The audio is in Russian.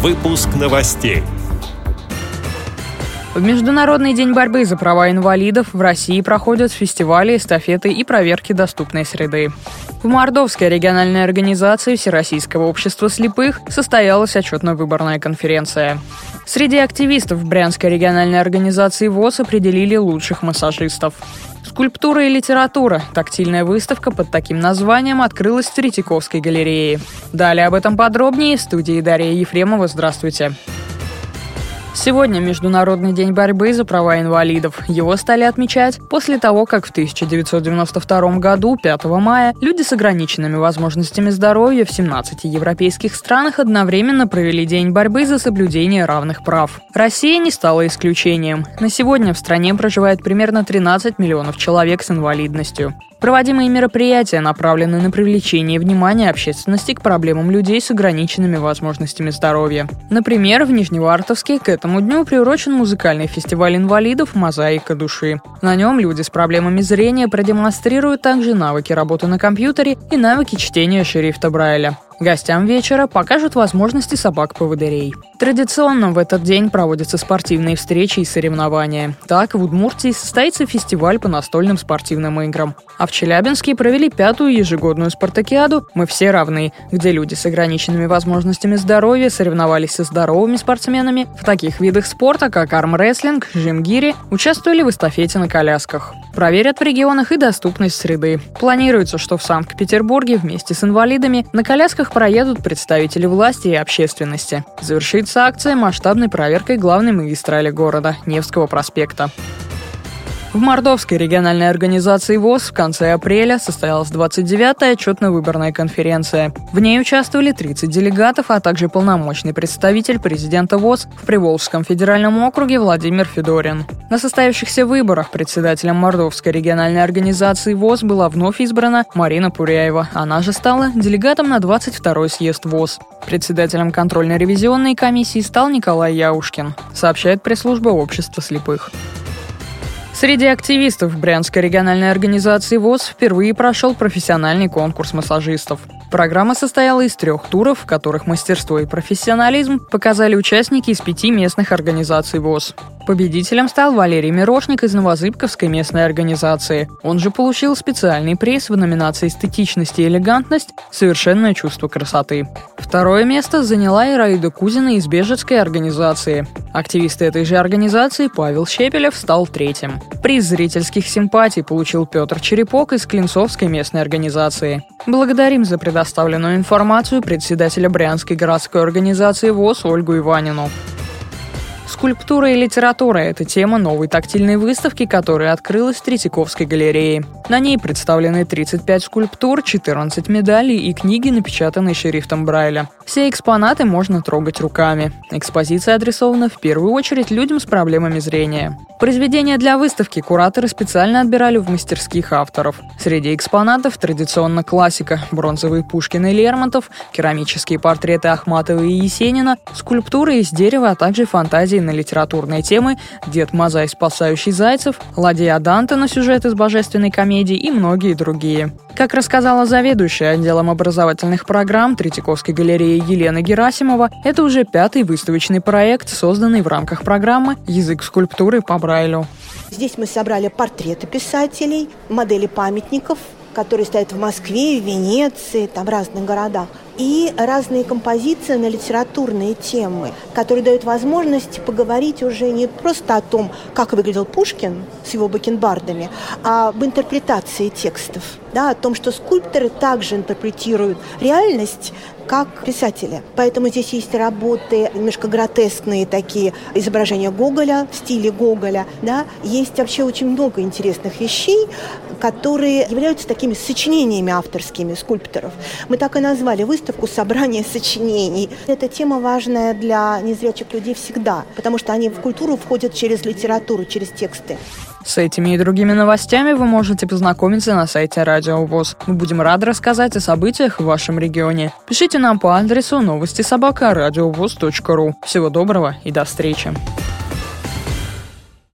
Выпуск новостей. В Международный день борьбы за права инвалидов в России проходят фестивали, эстафеты и проверки доступной среды. В Мордовской региональной организации Всероссийского общества слепых состоялась отчетно-выборная конференция. Среди активистов Брянской региональной организации ВОЗ определили лучших массажистов. Скульптура и литература. Тактильная выставка под таким названием открылась в Третьяковской галерее. Далее об этом подробнее в студии Дарья Ефремова. Здравствуйте. Сегодня Международный день борьбы за права инвалидов. Его стали отмечать после того, как в 1992 году, 5 мая, люди с ограниченными возможностями здоровья в 17 европейских странах одновременно провели День борьбы за соблюдение равных прав. Россия не стала исключением. На сегодня в стране проживает примерно 13 миллионов человек с инвалидностью. Проводимые мероприятия направлены на привлечение внимания общественности к проблемам людей с ограниченными возможностями здоровья. Например, в Нижневартовске к этому дню приурочен музыкальный фестиваль инвалидов «Мозаика души». На нем люди с проблемами зрения продемонстрируют также навыки работы на компьютере и навыки чтения шрифта Брайля. Гостям вечера покажут возможности собак-поводырей. Традиционно в этот день проводятся спортивные встречи и соревнования. Так, в Удмуртии состоится фестиваль по настольным спортивным играм. А в Челябинске провели пятую ежегодную спартакиаду «Мы все равны», где люди с ограниченными возможностями здоровья соревновались со здоровыми спортсменами в таких видах спорта, как армрестлинг, жимгири, участвовали в эстафете на колясках. Проверят в регионах и доступность среды. Планируется, что в Санкт-Петербурге вместе с инвалидами на колясках проедут представители власти и общественности. Завершится акция масштабной проверкой главной магистрали города – Невского проспекта. В Мордовской региональной организации ВОЗ в конце апреля состоялась 29-я отчетно-выборная конференция. В ней участвовали 30 делегатов, а также полномочный представитель президента ВОЗ в Приволжском федеральном округе Владимир Федорин. На состоявшихся выборах председателем Мордовской региональной организации ВОЗ была вновь избрана Марина Пуряева. Она же стала делегатом на 22-й съезд ВОЗ. Председателем контрольно-ревизионной комиссии стал Николай Яушкин, сообщает пресс-служба общества слепых. Среди активистов Брянской региональной организации ВОЗ впервые прошел профессиональный конкурс массажистов. Программа состояла из трех туров, в которых мастерство и профессионализм показали участники из пяти местных организаций ВОЗ. Победителем стал Валерий Мирошник из Новозыбковской местной организации. Он же получил специальный приз в номинации «Эстетичность и элегантность. Совершенное чувство красоты». Второе место заняла Ираида Кузина из Бежецкой организации. Активист этой же организации Павел Щепелев стал третьим. Приз зрительских симпатий получил Петр Черепок из Клинцовской местной организации. Благодарим за предоставленную информацию председателя Брянской городской организации ВОЗ Ольгу Иванину. Скульптура и литература – это тема новой тактильной выставки, которая открылась в Третьяковской галерее. На ней представлены 35 скульптур, 14 медалей и книги, напечатанные шрифтом Брайля. Все экспонаты можно трогать руками. Экспозиция адресована в первую очередь людям с проблемами зрения. Произведения для выставки кураторы специально отбирали в мастерских авторов. Среди экспонатов традиционно классика – бронзовые Пушкин и Лермонтов, керамические портреты Ахматова и Есенина, скульптуры из дерева, а также фантазии на литературные темы «Дед Мазай, спасающий зайцев», «Ладья Данте» на сюжет из божественной комедии и многие другие. Как рассказала заведующая отделом образовательных программ Третьяковской галереи Елена Герасимова, это уже пятый выставочный проект, созданный в рамках программы «Язык скульптуры по Брайлю». Здесь мы собрали портреты писателей, модели памятников, которые стоят в Москве, в Венеции, там в разных городах и разные композиции на литературные темы, которые дают возможность поговорить уже не просто о том, как выглядел Пушкин с его бакенбардами, а об интерпретации текстов, да, о том, что скульпторы также интерпретируют реальность как писатели. Поэтому здесь есть работы немножко гротескные такие, изображения Гоголя в стиле Гоголя. Да? Есть вообще очень много интересных вещей, которые являются такими сочинениями авторскими скульпторов. Мы так и назвали выставку «Собрание сочинений». Эта тема важная для незрячих людей всегда, потому что они в культуру входят через литературу, через тексты. С этими и другими новостями вы можете познакомиться на сайте Радио ВОЗ. Мы будем рады рассказать о событиях в вашем регионе. Пишите нам по адресу новости собака ру. Всего доброго и до встречи.